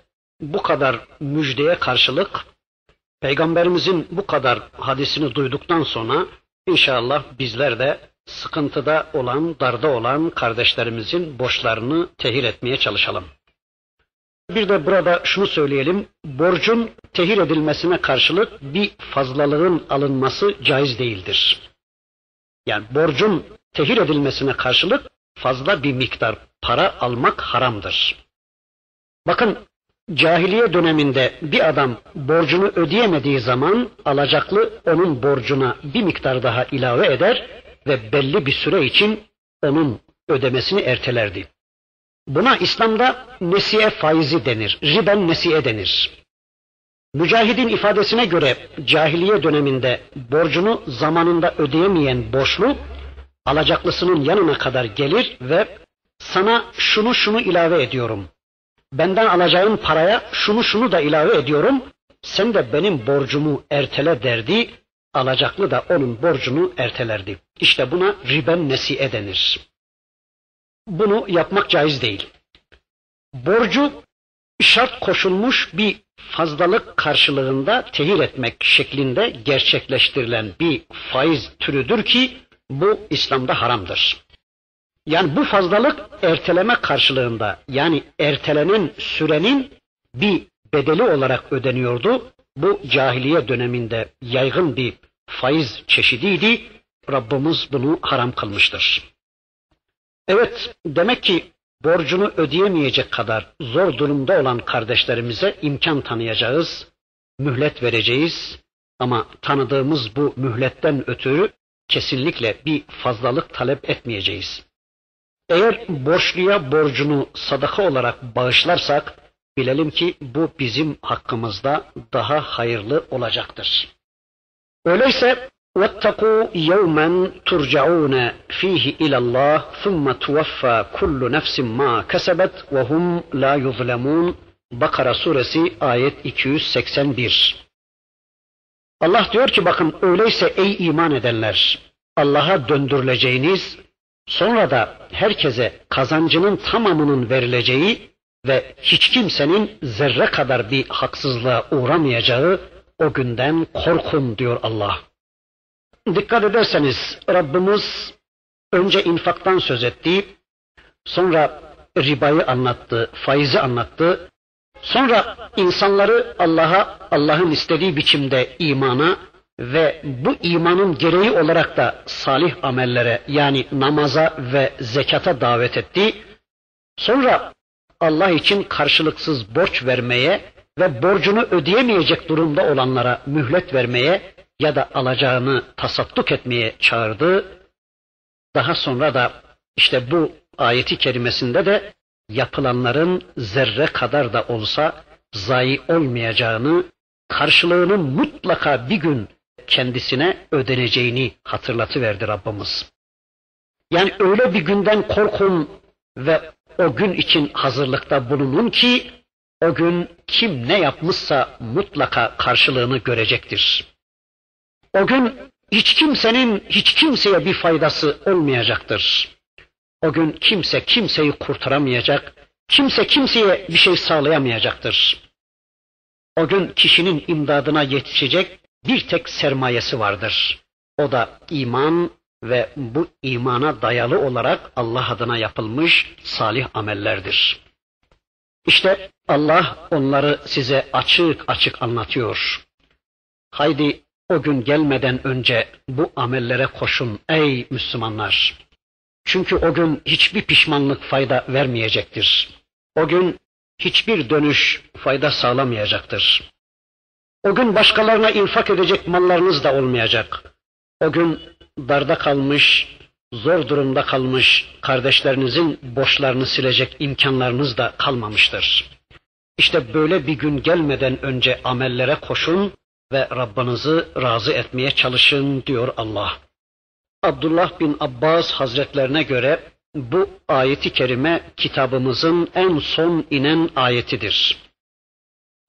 bu kadar müjdeye karşılık Peygamberimizin bu kadar hadisini duyduktan sonra inşallah bizler de sıkıntıda olan, darda olan kardeşlerimizin borçlarını tehir etmeye çalışalım. Bir de burada şunu söyleyelim, borcun tehir edilmesine karşılık bir fazlalığın alınması caiz değildir. Yani borcun tehir edilmesine karşılık fazla bir miktar para almak haramdır. Bakın cahiliye döneminde bir adam borcunu ödeyemediği zaman alacaklı onun borcuna bir miktar daha ilave eder ve belli bir süre için onun ödemesini ertelerdi. Buna İslam'da nesiye faizi denir, riben nesiye denir. Mücahidin ifadesine göre cahiliye döneminde borcunu zamanında ödeyemeyen borçlu alacaklısının yanına kadar gelir ve sana şunu şunu ilave ediyorum. Benden alacağın paraya şunu şunu da ilave ediyorum. Sen de benim borcumu ertele derdi. Alacaklı da onun borcunu ertelerdi. İşte buna riben nesiye denir. Bunu yapmak caiz değil. Borcu şart koşulmuş bir fazlalık karşılığında tehir etmek şeklinde gerçekleştirilen bir faiz türüdür ki bu İslam'da haramdır. Yani bu fazlalık erteleme karşılığında yani ertelenen sürenin bir bedeli olarak ödeniyordu. Bu cahiliye döneminde yaygın bir faiz çeşidiydi. Rabbimiz bunu haram kılmıştır. Evet, demek ki borcunu ödeyemeyecek kadar zor durumda olan kardeşlerimize imkan tanıyacağız, mühlet vereceğiz. Ama tanıdığımız bu mühletten ötürü kesinlikle bir fazlalık talep etmeyeceğiz. Eğer borçluya borcunu sadaka olarak bağışlarsak bilelim ki bu bizim hakkımızda daha hayırlı olacaktır. Öyleyse وَاتَّقُوا يَوْمًا تُرْجَعُونَ ف۪يهِ اِلَى اللّٰهِ ثُمَّ تُوَفَّى كُلُّ نَفْسٍ مَا كَسَبَتْ وَهُمْ لَا يُظْلَمُونَ Bakara suresi ayet 281. Allah diyor ki bakın öyleyse ey iman edenler Allah'a döndürüleceğiniz sonra da herkese kazancının tamamının verileceği ve hiç kimsenin zerre kadar bir haksızlığa uğramayacağı o günden korkun diyor Allah. Dikkat ederseniz Rabbimiz önce infaktan söz etti, sonra ribayı anlattı, faizi anlattı, sonra insanları Allah'a, Allah'ın istediği biçimde imana ve bu imanın gereği olarak da salih amellere yani namaza ve zekata davet etti. Sonra Allah için karşılıksız borç vermeye ve borcunu ödeyemeyecek durumda olanlara mühlet vermeye ya da alacağını tasadduk etmeye çağırdı. Daha sonra da işte bu ayeti kerimesinde de yapılanların zerre kadar da olsa zayi olmayacağını, karşılığının mutlaka bir gün kendisine ödeneceğini hatırlatıverdi Rabbimiz. Yani öyle bir günden korkun ve o gün için hazırlıkta bulunun ki o gün kim ne yapmışsa mutlaka karşılığını görecektir. O gün hiç kimsenin hiç kimseye bir faydası olmayacaktır. O gün kimse kimseyi kurtaramayacak, kimse kimseye bir şey sağlayamayacaktır. O gün kişinin imdadına yetişecek bir tek sermayesi vardır. O da iman ve bu imana dayalı olarak Allah adına yapılmış salih amellerdir. İşte Allah onları size açık açık anlatıyor. Haydi o gün gelmeden önce bu amellere koşun ey Müslümanlar. Çünkü o gün hiçbir pişmanlık fayda vermeyecektir. O gün hiçbir dönüş fayda sağlamayacaktır. O gün başkalarına infak edecek mallarınız da olmayacak. O gün darda kalmış, zor durumda kalmış kardeşlerinizin borçlarını silecek imkanlarınız da kalmamıştır. İşte böyle bir gün gelmeden önce amellere koşun ve Rabbinizi razı etmeye çalışın diyor Allah. Abdullah bin Abbas Hazretlerine göre bu ayeti kerime kitabımızın en son inen ayetidir.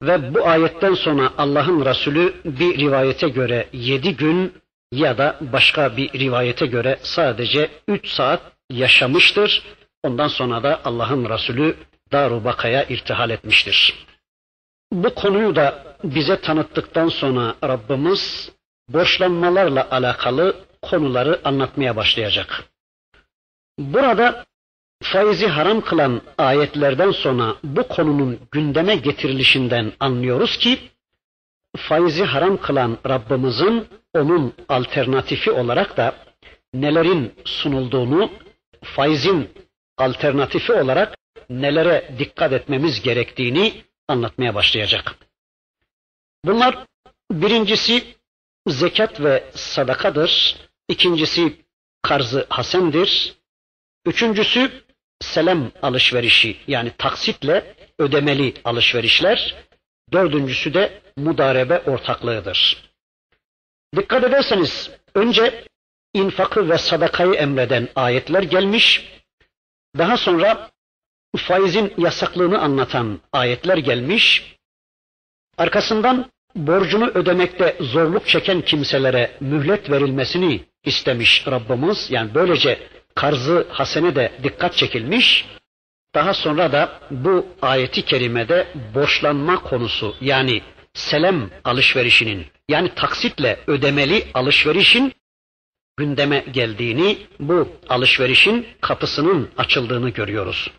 Ve bu ayetten sonra Allah'ın Resulü bir rivayete göre yedi gün ya da başka bir rivayete göre sadece üç saat yaşamıştır. Ondan sonra da Allah'ın Resulü Darubaka'ya irtihal etmiştir. Bu konuyu da bize tanıttıktan sonra Rabbimiz borçlanmalarla alakalı konuları anlatmaya başlayacak. Burada faizi haram kılan ayetlerden sonra bu konunun gündeme getirilişinden anlıyoruz ki faizi haram kılan Rabbimizin onun alternatifi olarak da nelerin sunulduğunu, faizin alternatifi olarak nelere dikkat etmemiz gerektiğini anlatmaya başlayacak. Bunlar birincisi zekat ve sadakadır. İkincisi karzı hasendir. Üçüncüsü selam alışverişi yani taksitle ödemeli alışverişler. Dördüncüsü de mudarebe ortaklığıdır. Dikkat ederseniz önce infakı ve sadakayı emreden ayetler gelmiş. Daha sonra faizin yasaklığını anlatan ayetler gelmiş. Arkasından borcunu ödemekte zorluk çeken kimselere mühlet verilmesini istemiş Rabbimiz. Yani böylece karzı hasene de dikkat çekilmiş. Daha sonra da bu ayeti kerimede borçlanma konusu yani selam alışverişinin yani taksitle ödemeli alışverişin gündeme geldiğini, bu alışverişin kapısının açıldığını görüyoruz.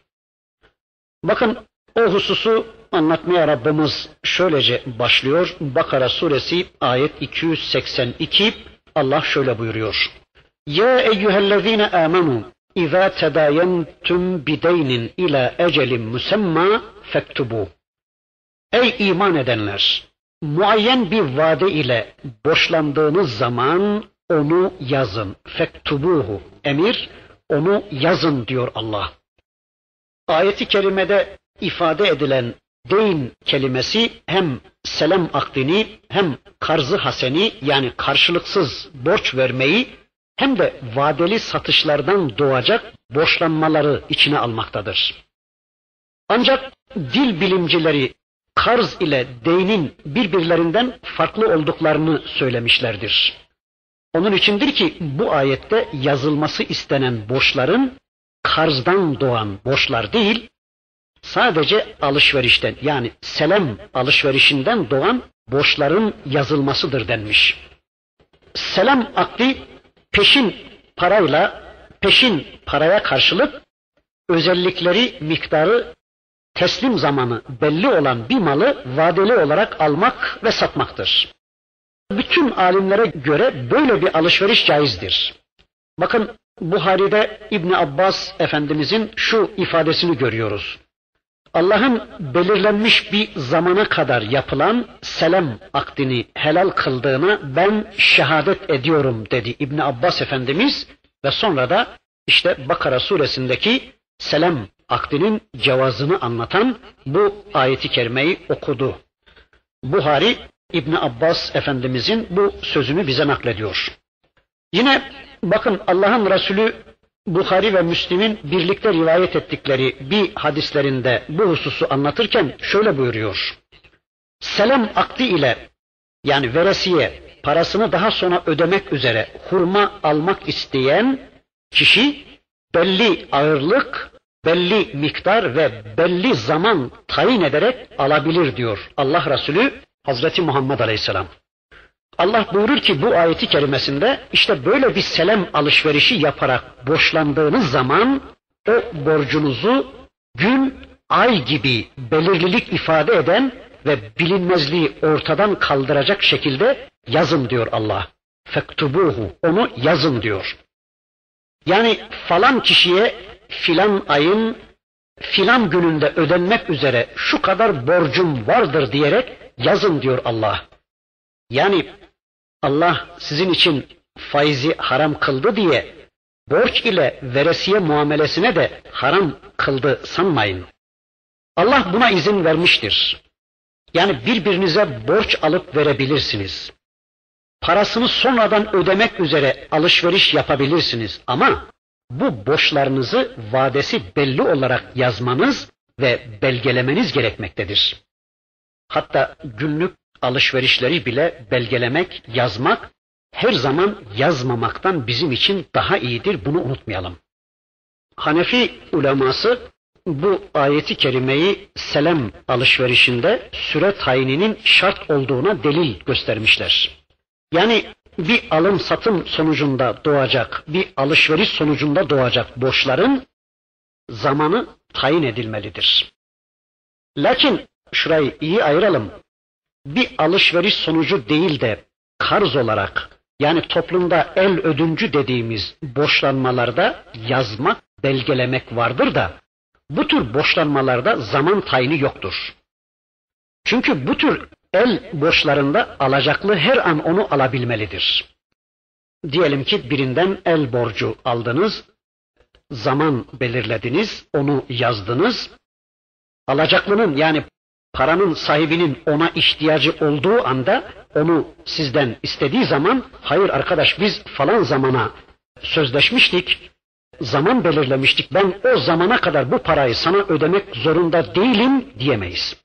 Bakın o hususu anlatmaya Rabbimiz şöylece başlıyor. Bakara suresi ayet 282 Allah şöyle buyuruyor. Ya eyyühellezine amenu İza tedayentum bideynin ila ecelin musemma fektubu. Ey iman edenler! Muayyen bir vade ile borçlandığınız zaman onu yazın. Fektubuhu. Emir, onu yazın diyor Allah. Ayeti kerimede ifade edilen deyn kelimesi hem selam akdini hem karzı haseni yani karşılıksız borç vermeyi hem de vadeli satışlardan doğacak borçlanmaları içine almaktadır. Ancak dil bilimcileri karz ile deynin birbirlerinden farklı olduklarını söylemişlerdir. Onun içindir ki bu ayette yazılması istenen borçların karzdan doğan borçlar değil, sadece alışverişten yani selam alışverişinden doğan borçların yazılmasıdır denmiş. Selam akdi peşin parayla, peşin paraya karşılık özellikleri, miktarı, teslim zamanı belli olan bir malı vadeli olarak almak ve satmaktır. Bütün alimlere göre böyle bir alışveriş caizdir. Bakın Buhari'de İbn Abbas Efendimizin şu ifadesini görüyoruz. Allah'ın belirlenmiş bir zamana kadar yapılan selam akdini helal kıldığına ben şehadet ediyorum dedi İbn Abbas Efendimiz ve sonra da işte Bakara suresindeki selam akdinin cevazını anlatan bu ayeti kerimeyi okudu. Buhari İbn Abbas Efendimizin bu sözünü bize naklediyor. Yine bakın Allah'ın Resulü Bukhari ve Müslim'in birlikte rivayet ettikleri bir hadislerinde bu hususu anlatırken şöyle buyuruyor. Selam akdi ile yani veresiye parasını daha sonra ödemek üzere hurma almak isteyen kişi belli ağırlık, belli miktar ve belli zaman tayin ederek alabilir diyor Allah Resulü Hazreti Muhammed Aleyhisselam. Allah buyurur ki bu ayeti kerimesinde işte böyle bir selam alışverişi yaparak borçlandığınız zaman o borcunuzu gün, ay gibi belirlilik ifade eden ve bilinmezliği ortadan kaldıracak şekilde yazın diyor Allah. Fektubuhu onu yazın diyor. Yani falan kişiye filan ayın filan gününde ödenmek üzere şu kadar borcum vardır diyerek yazın diyor Allah. Yani Allah sizin için faizi haram kıldı diye borç ile veresiye muamelesine de haram kıldı sanmayın. Allah buna izin vermiştir. Yani birbirinize borç alıp verebilirsiniz. parasını sonradan ödemek üzere alışveriş yapabilirsiniz ama bu borçlarınızı vadesi belli olarak yazmanız ve belgelemeniz gerekmektedir. Hatta günlük alışverişleri bile belgelemek, yazmak her zaman yazmamaktan bizim için daha iyidir. Bunu unutmayalım. Hanefi uleması bu ayeti kerimeyi selam alışverişinde süre tayininin şart olduğuna delil göstermişler. Yani bir alım satım sonucunda doğacak, bir alışveriş sonucunda doğacak borçların zamanı tayin edilmelidir. Lakin şurayı iyi ayıralım. Bir alışveriş sonucu değil de karz olarak yani toplumda el ödüncü dediğimiz borçlanmalarda yazmak, belgelemek vardır da bu tür borçlanmalarda zaman tayini yoktur. Çünkü bu tür el borçlarında alacaklı her an onu alabilmelidir. Diyelim ki birinden el borcu aldınız, zaman belirlediniz, onu yazdınız. Alacaklının yani paranın sahibinin ona ihtiyacı olduğu anda onu sizden istediği zaman hayır arkadaş biz falan zamana sözleşmiştik, zaman belirlemiştik. Ben o zamana kadar bu parayı sana ödemek zorunda değilim diyemeyiz.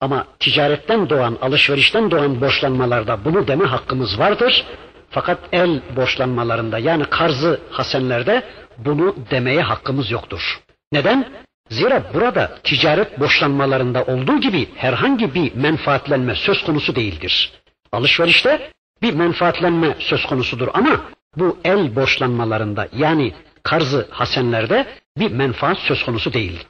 Ama ticaretten doğan, alışverişten doğan borçlanmalarda bunu deme hakkımız vardır. Fakat el borçlanmalarında yani karzı hasenlerde bunu demeye hakkımız yoktur. Neden? Zira burada ticaret borçlanmalarında olduğu gibi herhangi bir menfaatlenme söz konusu değildir. Alışverişte bir menfaatlenme söz konusudur ama bu el borçlanmalarında yani karzı hasenlerde bir menfaat söz konusu değil.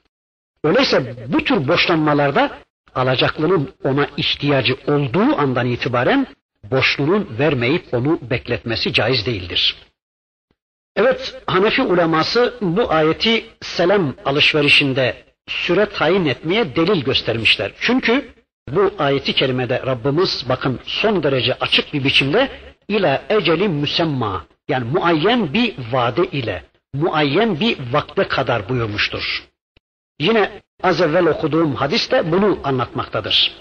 Öyleyse bu tür borçlanmalarda alacaklının ona ihtiyacı olduğu andan itibaren borçlunun vermeyip onu bekletmesi caiz değildir. Evet, Hanefi uleması bu ayeti selam alışverişinde süre tayin etmeye delil göstermişler. Çünkü bu ayeti kerimede Rabbimiz bakın son derece açık bir biçimde ila eceli müsemma yani muayyen bir vade ile muayyen bir vakte kadar buyurmuştur. Yine az evvel okuduğum hadis de bunu anlatmaktadır.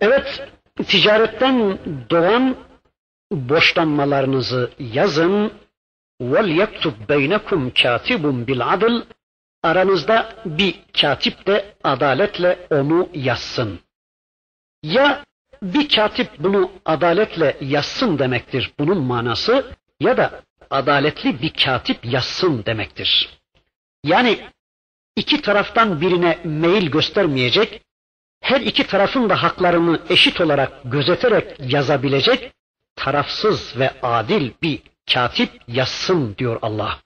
Evet, ticaretten doğan boşlanmalarınızı yazın. وَلْيَكْتُبْ بَيْنَكُمْ كَاتِبٌ بِالْعَدْلِ Aranızda bir katip de adaletle onu yazsın. Ya bir katip bunu adaletle yazsın demektir bunun manası ya da adaletli bir katip yazsın demektir. Yani iki taraftan birine meyil göstermeyecek, her iki tarafın da haklarını eşit olarak gözeterek yazabilecek tarafsız ve adil bir katip yazsın diyor Allah.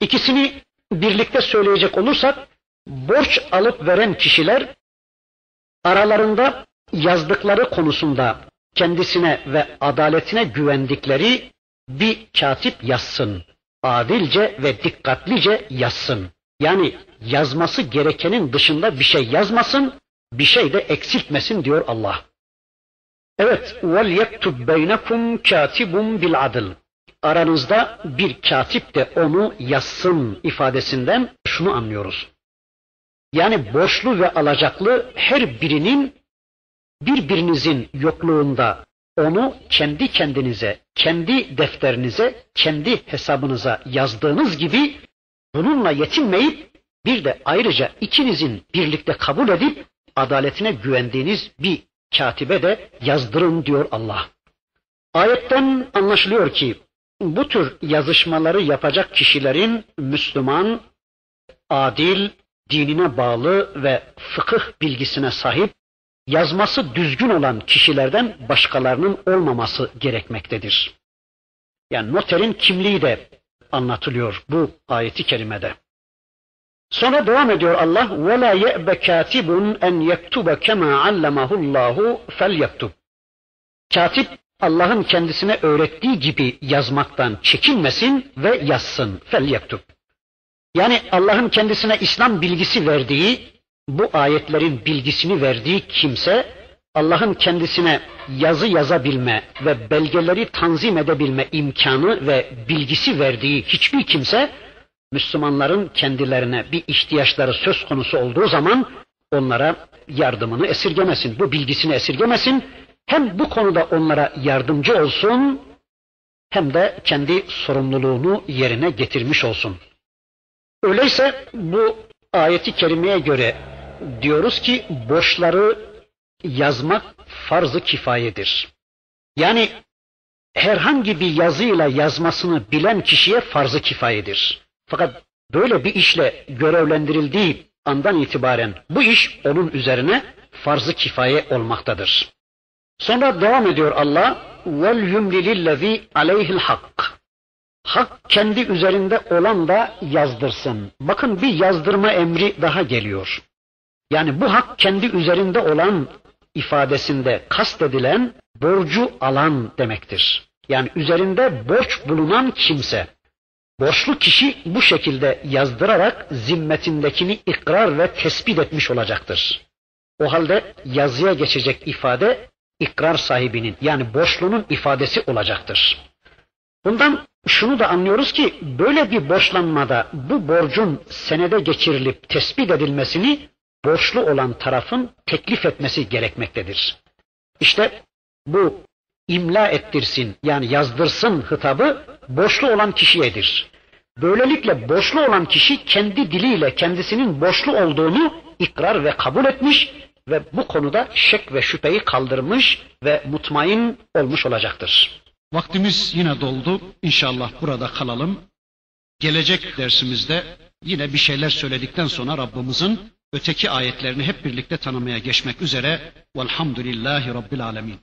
İkisini birlikte söyleyecek olursak borç alıp veren kişiler aralarında yazdıkları konusunda kendisine ve adaletine güvendikleri bir katip yazsın. Adilce ve dikkatlice yazsın. Yani yazması gerekenin dışında bir şey yazmasın, bir şey de eksiltmesin diyor Allah. Evet, vel yektub beynekum katibun bil adl. Aranızda bir katip de onu yazsın ifadesinden şunu anlıyoruz. Yani borçlu ve alacaklı her birinin birbirinizin yokluğunda onu kendi kendinize, kendi defterinize, kendi hesabınıza yazdığınız gibi bununla yetinmeyip bir de ayrıca ikinizin birlikte kabul edip adaletine güvendiğiniz bir katibe de yazdırın diyor Allah. Ayetten anlaşılıyor ki bu tür yazışmaları yapacak kişilerin Müslüman, adil, dinine bağlı ve fıkıh bilgisine sahip yazması düzgün olan kişilerden başkalarının olmaması gerekmektedir. Yani noterin kimliği de anlatılıyor bu ayeti kerimede. Sonra devam ediyor Allah وَلَا يَأْبَ كَاتِبٌ اَنْ يَكْتُبَ كَمَا عَلَّمَهُ اللّٰهُ فَلْيَكْتُبْ Katip Allah'ın kendisine öğrettiği gibi yazmaktan çekinmesin ve yazsın. Fel yaktub. Yani Allah'ın kendisine İslam bilgisi verdiği, bu ayetlerin bilgisini verdiği kimse Allah'ın kendisine yazı yazabilme ve belgeleri tanzim edebilme imkanı ve bilgisi verdiği hiçbir kimse Müslümanların kendilerine bir ihtiyaçları söz konusu olduğu zaman onlara yardımını esirgemesin, bu bilgisini esirgemesin hem bu konuda onlara yardımcı olsun hem de kendi sorumluluğunu yerine getirmiş olsun. Öyleyse bu ayeti kerimeye göre diyoruz ki borçları yazmak farz-ı kifayedir. Yani herhangi bir yazıyla yazmasını bilen kişiye farz-ı kifayedir. Fakat böyle bir işle görevlendirildiği andan itibaren bu iş onun üzerine farz-ı kifaye olmaktadır. Sonra devam ediyor Allah vel yumli lillezî aleyhil hak. Hak kendi üzerinde olan da yazdırsın. Bakın bir yazdırma emri daha geliyor. Yani bu hak kendi üzerinde olan ifadesinde kastedilen borcu alan demektir. Yani üzerinde borç bulunan kimse. Borçlu kişi bu şekilde yazdırarak zimmetindekini ikrar ve tespit etmiş olacaktır. O halde yazıya geçecek ifade ikrar sahibinin yani borçlunun ifadesi olacaktır. Bundan şunu da anlıyoruz ki böyle bir borçlanmada bu borcun senede geçirilip tespit edilmesini borçlu olan tarafın teklif etmesi gerekmektedir. İşte bu imla ettirsin yani yazdırsın hitabı borçlu olan kişiyedir. Böylelikle borçlu olan kişi kendi diliyle kendisinin borçlu olduğunu ikrar ve kabul etmiş ve bu konuda şek ve şüpheyi kaldırmış ve mutmain olmuş olacaktır. Vaktimiz yine doldu. İnşallah burada kalalım. Gelecek dersimizde yine bir şeyler söyledikten sonra Rabbimizin öteki ayetlerini hep birlikte tanımaya geçmek üzere. Velhamdülillahi Rabbil Alemin.